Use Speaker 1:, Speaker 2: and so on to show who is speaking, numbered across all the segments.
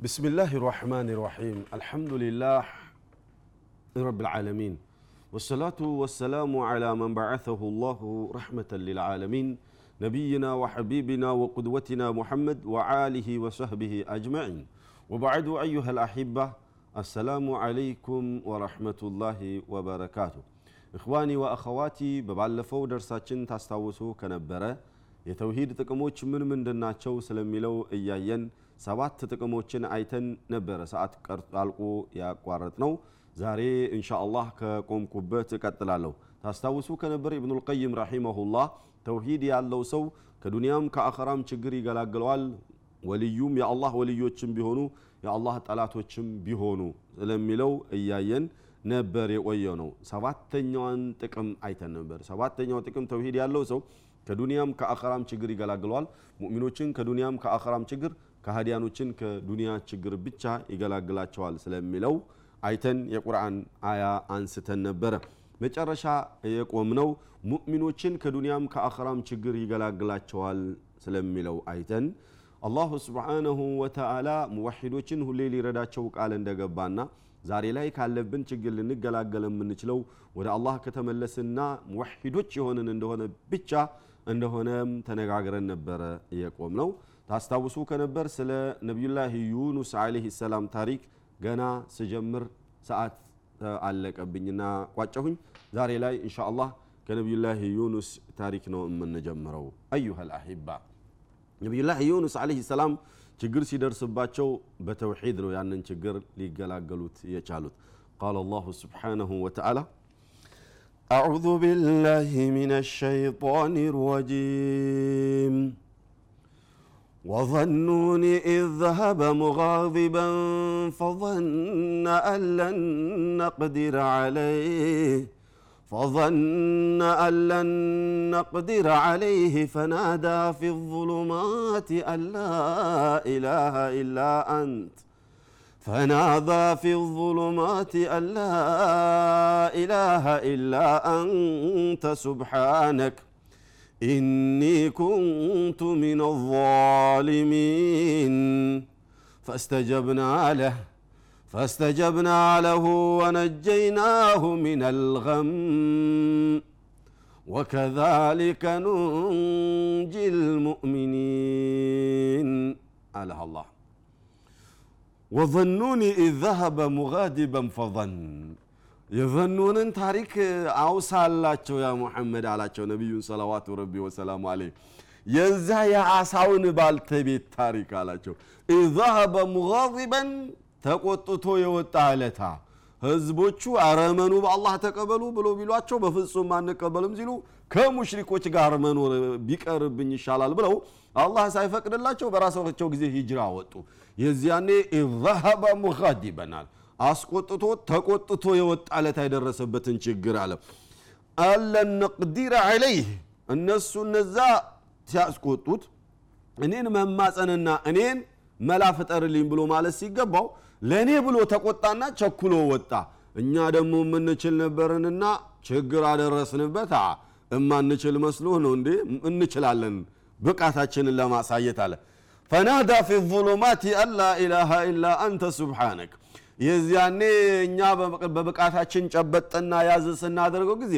Speaker 1: بسم الله الرحمن الرحيم الحمد لله رب العالمين والصلاة والسلام على من بعثه الله رحمة للعالمين نبينا وحبيبنا وقدوتنا محمد وعاله وصحبه أجمعين وبعد أيها الأحبة السلام عليكم ورحمة الله وبركاته إخواني وأخواتي ببعلفو درساتشن تستوسو كنبرة የተውሂድ ጥቅሞች ምን ምንድናቸው ስለሚለው እያየን ሰባት ጥቅሞችን አይተን ነበረ ሰዓት አልቆ ያቋረጥ ነው ዛሬ እንሻ አላህ ከቆምኩበት እቀጥላለሁ። ታስታውሱ ከነበር ኢብኑ ልቀይም ረሒመሁላህ ተውሂድ ያለው ሰው ከዱንያም ከአኸራም ችግር ይገላግለዋል። ወልዩም የአላህ ወልዮችም ቢሆኑ የአላህ ጠላቶችም ቢሆኑ ስለሚለው እያየን ነበር የቆየ ነው። ሰባተኛዋን ጥቅም አይተን ነበር። ሰባተኛው ጥቅም ተውሂድ ያለው ሰው ከዱንያም ከአኸራም ችግር ይገላግለዋል። ሙእሚኖችን ከዱንያም ከአኸራም ችግር ከሃዲያኖችን ከዱንያ ችግር ብቻ ይገላግላቸዋል ስለሚለው አይተን የቁርአን አያ አንስተን ነበረ። መጨረሻ የቆምነው ሙእሚኖችን ከዱንያም ከአኸራም ችግር ይገላግላቸዋል ስለሚለው አይተን አላሁ ስብሓነሁ ወተዓላ ሙወሒዶችን ሁሌ ሊረዳቸው ቃል እንደገባና ዛሬ ላይ ካለብን ችግር ልንገላገል የምንችለው ወደ አላህ ከተመለስና ሙወሒዶች የሆንን እንደሆነ ብቻ እንደሆነም ተነጋግረን ነበረ የቆም ነው ታስታውሱ ከነበር ስለ ነቢዩላህ ዩኑስ ዓለይሂ ሰላም ታሪክ ገና ስጀምር ሰዓት አለቀብኝና ቋጨሁኝ ዛሬ ላይ እንሻ አላህ ከነቢዩላህ ዩኑስ ታሪክ ነው የምንጀምረው አዩሃ ልአሒባ ነቢዩላህ ዩኑስ ዓለይሂ ሰላም ችግር ሲደርስባቸው በተውሒድ ነው ያንን ችግር ሊገላገሉት የቻሉት ቃል አላሁ ስብሓነሁ ወተዓላ أعوذ بالله من الشيطان الرجيم وظنون إذ ذهب مغاضبا فظن أن لن نقدر عليه فظن أن لن نقدر عليه فنادى في الظلمات أن لا إله إلا أنت. فنادى في الظلمات أن لا إله إلا أنت سبحانك إني كنت من الظالمين. فاستجبنا له فاستجبنا له ونجيناه من الغم. وكذلك ننجي المؤمنين. على الله. وظنوني إذ ذهب مغاضبا فظن. የዘኑንን ታሪክ አውሳላቸው ያ ሙሐመድ አላቸው። ነቢዩን ሰለዋቱ ረቢ ወሰላሙ አለይህ የዛ የአሳውን ባልተቤት ታሪክ አላቸው። ኢዛሀበ ሙጋዚበን ተቆጥቶ የወጣ ዕለታ ህዝቦቹ አረመኑ በአላህ ተቀበሉ ብሎ ቢሏቸው በፍጹም አንቀበልም ሲሉ ከሙሽሪኮች ጋር መኖር ቢቀርብኝ ይሻላል ብለው አላህ ሳይፈቅድላቸው በራሳቸው ጊዜ ሂጅራ ወጡ። የዚያኔ ኢዛሀበ ሙጋዲበናል አስቆጥቶ ተቆጥቶ የወጣ ዕለት የደረሰበትን ችግር አለ። አለን ነቅዲር ዐለይህ እነሱ እነዛ ሲያስቆጡት እኔን መማፀንና እኔን መላ ፍጠርልኝ ብሎ ማለት ሲገባው ለእኔ ብሎ ተቆጣና ቸኩሎ ወጣ። እኛ ደግሞ የምንችል ነበርንና ችግር አደረስንበት እማንችል መስሎ ነው እንዴ? እንችላለን። ብቃታችንን ለማሳየት አለ። ፈናዳ ፊ ظሉማት አን ላ ኢላሃ ኢላ አንተ ሱብሓነክ የዚያኔ እኛ በብቃታችን ጨበጥና ያዝ ስናደርገው ጊዜ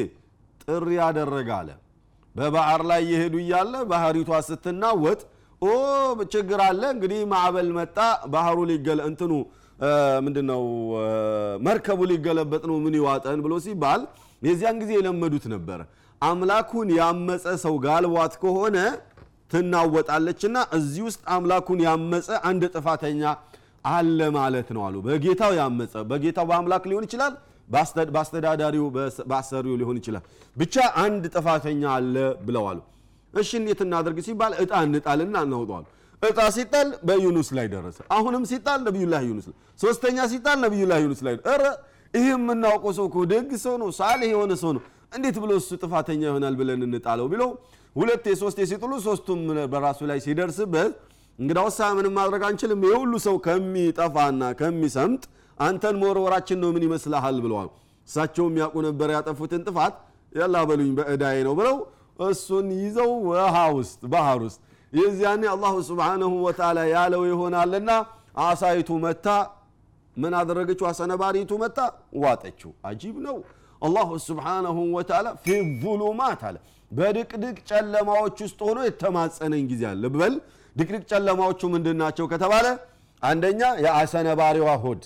Speaker 1: ጥሪ ያደረገ አለ። በባህር ላይ የሄዱ እያለ ባህሪቷ ስትናወጥ ኦ ችግር አለ እንግዲህ ማዕበል መጣ ባህሩ ሊገለ እንትኑ ምንድነው መርከቡ ሊገለበጥ ነው ምን ይዋጠን ብሎ ሲባል የዚያን ጊዜ የለመዱት ነበረ አምላኩን ያመፀ ሰው ጋልቧት ከሆነ ትናወጣለችና እዚህ ውስጥ አምላኩን ያመፀ አንድ ጥፋተኛ አለ ማለት ነው አሉ። በጌታው ያመፀ በጌታው በአምላክ ሊሆን ይችላል በአስተዳዳሪው በአሰሪው ሊሆን ይችላል። ብቻ አንድ ጥፋተኛ አለ ብለዋሉ እሺ እንዴት እናደርግ ሲባል እጣ እንጣልና እናውጠዋል እጣ ሲጣል በዩኑስ ላይ ደረሰ። አሁንም ሲጣል ነቢዩላህ ዩኑስ ላይ። ሶስተኛ ሲጣል ነቢዩላህ ዩኑስ ላይ ረ ይህ የምናውቀው ሰው እኮ ደግ ሰው ነው صالح የሆነ ሰው ነው። እንዴት ብሎ እሱ ጥፋተኛ ይሆናል ብለን እንጣለው? ብለው ሁለቴ ሶስቴ ሲጥሉ ሶስቱም በራሱ ላይ ሲደርስበት እንግዳውሳ ምንም ማድረግ አንችልም የሁሉ ሰው ከሚጠፋና ከሚሰምጥ አንተን መወርወራችን ነው ምን ይመስልሃል ብለዋል እሳቸው የሚያውቁ ነበር ያጠፉትን ጥፋት يلا በሉኝ በእዳዬ ነው ብለው እሱን ይዘው ውሃ ውስጥ ባህር ውስጥ የዚያኔ አላሁ ስብሓንሁ ወተዓላ ያለው ይሆናልና አሳይቱ መታ ምን አደረገችው? አሰነባሪቱ መታ ዋጠችው። አጂብ ነው። አላሁ ስብሓነሁ ወተዓላ ፊ ዙሉማት አለ በድቅድቅ ጨለማዎች ውስጥ ሆኖ የተማጸነኝ ጊዜ አለ በል ድቅድቅ ጨለማዎቹ ምንድን ናቸው ከተባለ አንደኛ የአሰነባሪዋ ሆድ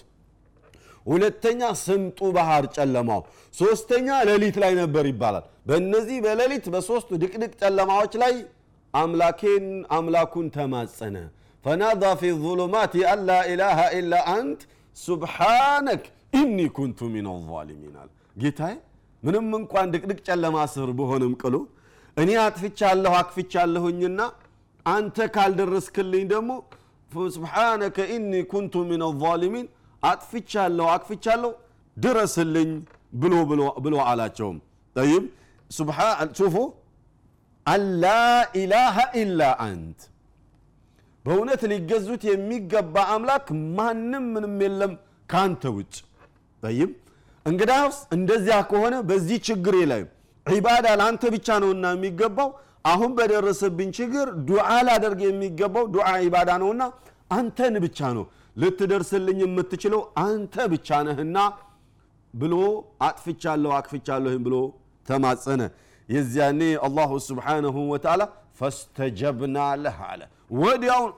Speaker 1: ሁለተኛ ስምጡ ባህር ጨለማው ሶስተኛ ሌሊት ላይ ነበር ይባላል። በእነዚህ በሌሊት በሶስቱ ድቅድቅ ጨለማዎች ላይ አምላኬን አምላኩን ተማጸነ። فنادى في الظلمات أن لا إله إلا أنت سبحانك إني كنت من الظالمين ጌታዬ ምንም እንኳን ድቅድቅ ጨለማ ስር በሆንም ቅሉ እኔ አጥፍቻለሁ አክፍቻለሁኝና አንተ ካልደረስክልኝ ደግሞ سبحانك إني كنت من الظالمين አጥፍቻለሁ አክፍቻለሁ ድረስልኝ ብሎ ብሎ አላቸውም ጠይብ ሹፉ አላ ኢላሃ ኢላ አንት። በእውነት ሊገዙት የሚገባ አምላክ ማንም ምንም የለም ካንተ ውጭ። ጠይብ እንግዳውስ እንደዚያ ከሆነ በዚህ ችግሬ ላይ ዒባዳ ለአንተ ብቻ ነውና የሚገባው አሁን በደረሰብኝ ችግር ዱዓ ላደርግ የሚገባው ዱዓ ዒባዳ ነውና አንተን ብቻ ነው ልትደርስልኝ የምትችለው አንተ ብቻ ነህና ብሎ አጥፍቻለሁ አክፍቻለሁም ብሎ ተማጸነ። የዚያኔ አላሁ ስብሓንሁ ወተዓላ ፈስተጀብና ለህ አለ። ወዲያውን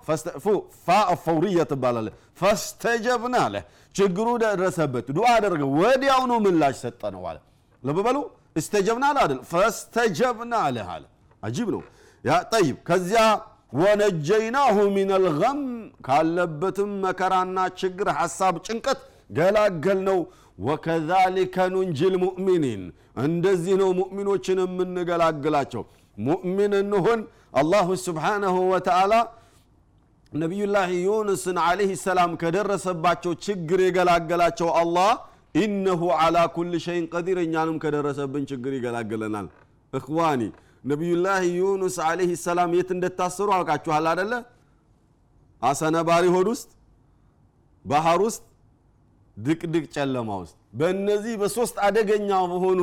Speaker 1: ፈውርያ ትባላለ ፈስተጀብና ለህ። ችግሩ ደረሰበት። ዱዓ አደረገ። ወዲያውኑ ምላሽ ሰጠ አለ። ለበበሉ እስተጀብና አለ አይደል? ፈስተጀብና ለህ አጂብ ነው። ያ ጠይብ ከዚያ ወነጀይናሁ ሚን አልገም ካለበትም መከራና ችግር ሐሳብ ጭንቀት ገላገል ነው ወከዛሊከ ኑንጂ ልሙእሚኒን እንደዚህ ነው ሙእሚኖችን የምንገላግላቸው። ሙእሚን እንሁን አላሁ ስብሓነሁ ወተዓላ ነቢዩላህ ዩኑስን ዓለይህ ሰላም ከደረሰባቸው ችግር የገላገላቸው አላህ ኢነሁ ዓላ ኩል ሸይን ቀዲር እኛንም ከደረሰብን ችግር ይገላግለናል። إخواني ነቢዩላህ ዩኑስ عليه السلام የት እንደታሰሩ አውቃችኋል አደለ ዓሳ ነባሪ ሆድ ውስጥ ባህር ውስጥ ድቅድቅ ጨለማ ውስጥ። በእነዚህ በሶስት አደገኛ በሆኑ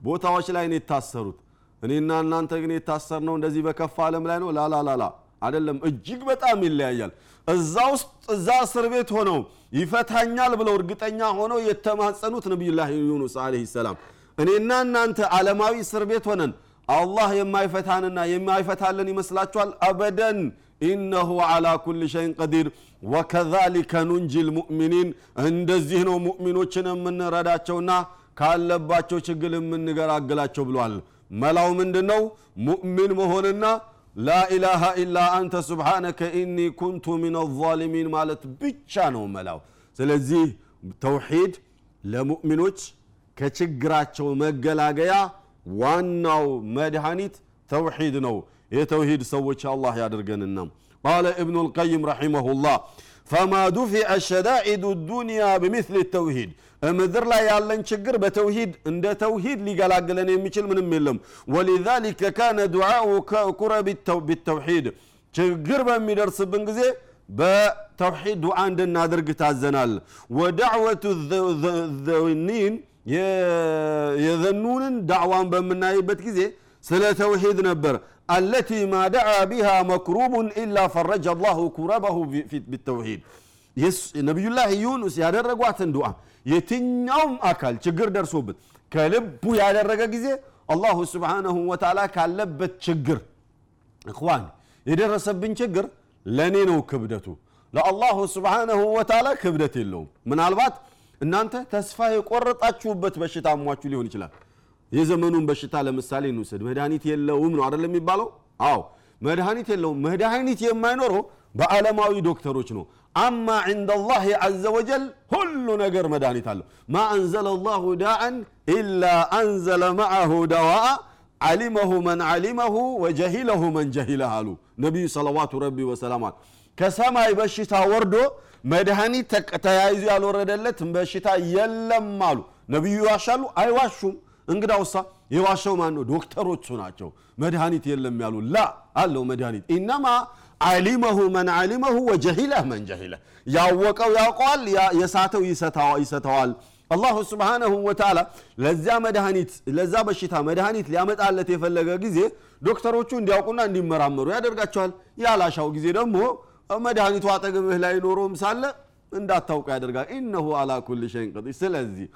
Speaker 1: ቦታዎች ላይ ነው የታሰሩት። እኔና እናንተ ግን የታሰርነው እንደዚህ በከፋ ዓለም ላይ ነው። ላላላላ አይደለም። እጅግ በጣም ይለያያል። እዛ ውስጥ እዛ እስር ቤት ሆነው ይፈታኛል ብለው እርግጠኛ ሆነው የተማጸኑት ነቢዩላህ ዩኑስ عليه السلام። እኔና እናንተ ዓለማዊ እስር ቤት ሆነን አላህ የማይፈታንና የማይፈታልን ይመስላችኋል? አበደን። ኢነሁ ዓላ ኩል ሸይን ቀዲር። ወከዛሊከ ኑንጂ ልሙእሚኒን እንደዚህ ነው ሙእሚኖችን የምንረዳቸውና ካለባቸው ችግር የምንገላግላቸው ብሏል። መላው ምንድን ነው ሙእሚን መሆንና ላኢላሃ ኢላ አንተ ስብሓነከ ኢኒ ኩንቱ ሚን ዛሊሚን ማለት ብቻ ነው መላው። ስለዚህ ተውሒድ ለሙእሚኖች ከችግራቸው መገላገያ ዋናው መድኃኒት ተውሒድ ነው። የተውሂድ ሰዎች አላህ ያደርገንና። ቃለ እብኑ ልቀይም ረሒመሁላህ ፈማ ዱፊዐ ሸዳኢዱ ዱንያ ብምስል ተውሂድ። ምድር ላይ ያለን ችግር በተውሂድ እንደ ተውሂድ ሊገላግለን የሚችል ምንም የለም። ወሊዛሊከ ካነ ዱዓኡ ኩረ ቢተውሒድ ችግር በሚደርስብን ጊዜ በተውሒድ ዱዓ እንድናደርግ ታዘናል። ودعوة ذي النون የዘኑንን ዳዕዋን በምናይበት ጊዜ ስለ ተውሒድ ነበር። التي ما دعا بها مكروب إلا فرج الله كربه بالتوحيد ነቢዩላህ ዩኑስ ያደረጓትን ዱዓ የትኛውም አካል ችግር ደርሶበት ከልቡ ያደረገ ጊዜ الله سبحانه وتعالى ካለበት ችግር إخوان የደረሰብን ችግር ለእኔ ነው ክብደቱ። ለ الله سبحانه وتعالى ክብደት የለውም። ምናልባት እናንተ ተስፋ የቆረጣችሁበት በሽታ አሟችሁ ሊሆን ይችላል። የዘመኑን በሽታ ለምሳሌ እንውሰድ። መድኃኒት የለውም ነው አደለም የሚባለው? አዎ። መድኃኒት የለውም። መድኃኒት የማይኖረው በዓለማዊ ዶክተሮች ነው። أما عند الله عز وجل ሁሉ ነገር መድኃኒት አለው። ما أنزل الله داء ኢላ አንዘለ ማዓሁ ደዋአ ዓሊመሁ መን ዓሊመሁ ወጀሂለሁ መን ጀሂለህ አሉ ነቢዩ ሰለዋቱ ረቢ ወሰላም ከሰማይ በሽታ ወርዶ መድኃኒት ተያይዞ ያልወረደለት በሽታ የለም አሉ። ነቢዩ ይዋሻሉ? አይዋሹም። እንግዳውሳ የዋሸው ማን ነው ዶክተሮቹ ናቸው። መድኃኒት የለም ያሉ ላ አለው መድኃኒት። ኢነማ ዓሊመሁ መን ዓሊመሁ ወጀሂለህ መን ጀሂለህ። ያወቀው ያውቀዋል የሳተው ይሰተዋል። አላሁ ስብሓነሁ ወተዓላ ለዚያ መድኃኒት ለዛ በሽታ መድኃኒት ሊያመጣለት የፈለገ ጊዜ ዶክተሮቹ እንዲያውቁና እንዲመራመሩ ያደርጋቸዋል። ያላሻው ጊዜ ደግሞ መድኃኒቱ አጠገብህ ላይ ኖሮም ሳለ እንዳታውቁ ያደርጋል። ኢነሁ አላ ኩል ሸይን ቀዲር ስለዚህ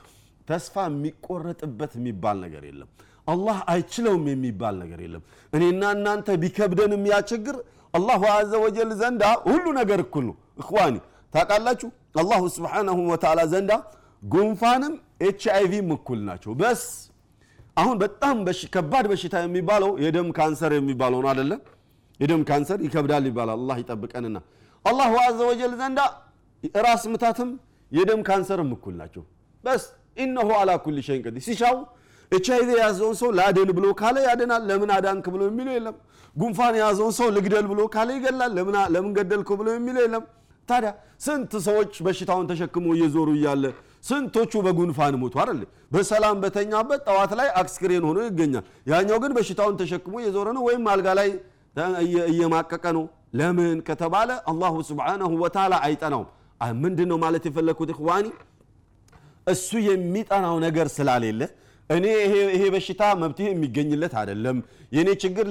Speaker 1: ተስፋ የሚቆረጥበት የሚባል ነገር የለም። አላህ አይችለውም የሚባል ነገር የለም። እኔና እናንተ ቢከብደንም ያ ችግር الله عز وجل ዘንዳ ሁሉ ነገር እኩል ነው። إخواني ታውቃላችሁ? الله سبحانه وتعالى ዘንዳ ጉንፋንም ኤች አይቪም እኩል ናቸው። بس አሁን በጣም ከባድ በሽታ የሚባለው የደም ካንሰር የሚባለው ነው አደለም የደም ካንሰር ይከብዳል ይባላል። አላህ ይጠብቀንና الله عز وجل ዘንዳ ራስ ምታትም የደም ካንሰርም እኩል ናቸው። بس إنه على كل شيء قدير። ሲሻው ኤች አይቪ የያዘውን ሰው ላድን ብሎ ካለ ያድናል። ለምን አዳንክ ብሎ የሚለው የለም። ጉንፋን የያዘውን ሰው ልግደል ብሎ ካለ ይገላል ለምን ገደልከው ብሎ የሚለው የለም። ታዲያ ስንት ሰዎች በሽታውን ተሸክሞ እየዞሩ እያለ ስንቶቹ በጉንፋን ሞቱ አይደል? በሰላም በተኛበት ጠዋት ላይ አክስክሬን ሆኖ ይገኛል። ያኛው ግን በሽታውን ተሸክሞ እየዞረ ነው ወይም አልጋ ላይ እየማቀቀ ነው። ለምን ከተባለ አላሁ ስብሓናሁ ወተዓላ አይጠናውም። ምንድን ነው ማለት የፈለግኩት እኽዋኒ እሱ የሚጠናው ነገር ስላሌለ እኔ ይሄ በሽታ መብትሄ የሚገኝለት አይደለም። የእኔ ችግር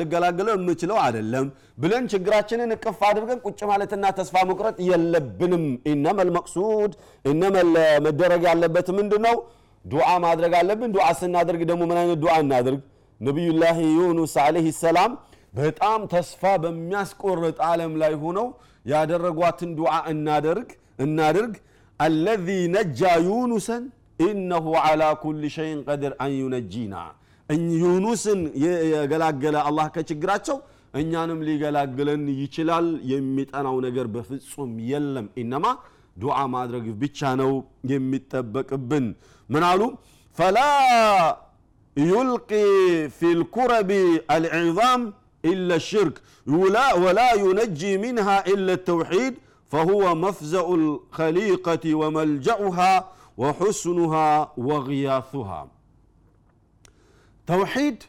Speaker 1: ልገላገለው የምችለው አይደለም ብለን ችግራችንን እቅፍ አድርገን ቁጭ ማለትና ተስፋ መቁረጥ የለብንም። ኢነመል መቅሱድ ኢነመል መደረግ ያለበት ምንድን ነው ዱዓ ማድረግ አለብን። ዱዓ ስናደርግ ደግሞ ምን አይነት ዱዓ እናድርግ? ነቢዩላህ ዩኑስ አለህ ሰላም በጣም ተስፋ በሚያስቆርጥ ዓለም ላይ ሆነው ያደረጓትን ዱዓ እናደርግ እናድርግ። አለዚ ነጃ ዩኑሰን ኢነሁ ዓላ ኩል ሸይን ቀድር አን ዩነጂና። ዩኑስን የገላገለ አላህ ከችግራቸው እኛንም ሊገላግለን ይችላል። የሚጠናው ነገር በፍጹም የለም። ኢነማ ዱዓ ማድረግ ብቻ ነው የሚጠበቅብን። ምን አሉ? ፈላ ዩልቂ ፊ ልኩረቢ አልዕዛም ኢላ ሽርክ ወላ ዩነጂ ሚንሃ ኢላ ተውሒድ فهو مفزع الخليقة وملجأها وحسنها وغياثها ተውሒድ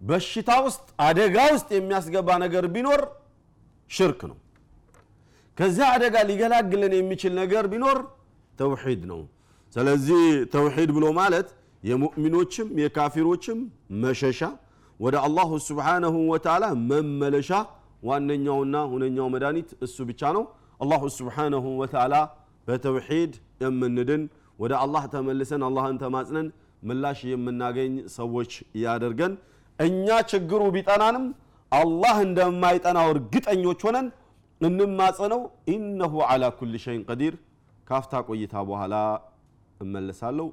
Speaker 1: በሽታ ውስጥ አደጋ ውስጥ የሚያስገባ ነገር ቢኖር ሽርክ ነው ከዚያ አደጋ ሊገላግለን የሚችል ነገር ቢኖር ተውሒድ ነው ስለዚህ ተውሒድ ብሎ ማለት የሙእሚኖችም የካፊሮችም መሸሻ ወደ አላሁ ስብሓነሁ ወተዓላ መመለሻ ዋነኛውና ሁነኛው መድኃኒት እሱ ብቻ ነው። አላሁ ስብሓነሁ ወተዓላ በተውሒድ የምንድን ወደ አላህ ተመልሰን አላህን ተማጽነን ምላሽ የምናገኝ ሰዎች ያደርገን። እኛ ችግሩ ቢጠናንም አላህ እንደማይጠናው እርግጠኞች ሆነን እንማጸነው። ኢነሁ ዓላ ኩል ሸይን ቀዲር። ካፍታ ቆይታ በኋላ እመለሳለሁ።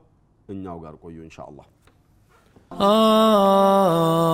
Speaker 1: እኛው ጋር ቆዩ እንሻ አላህ Ah.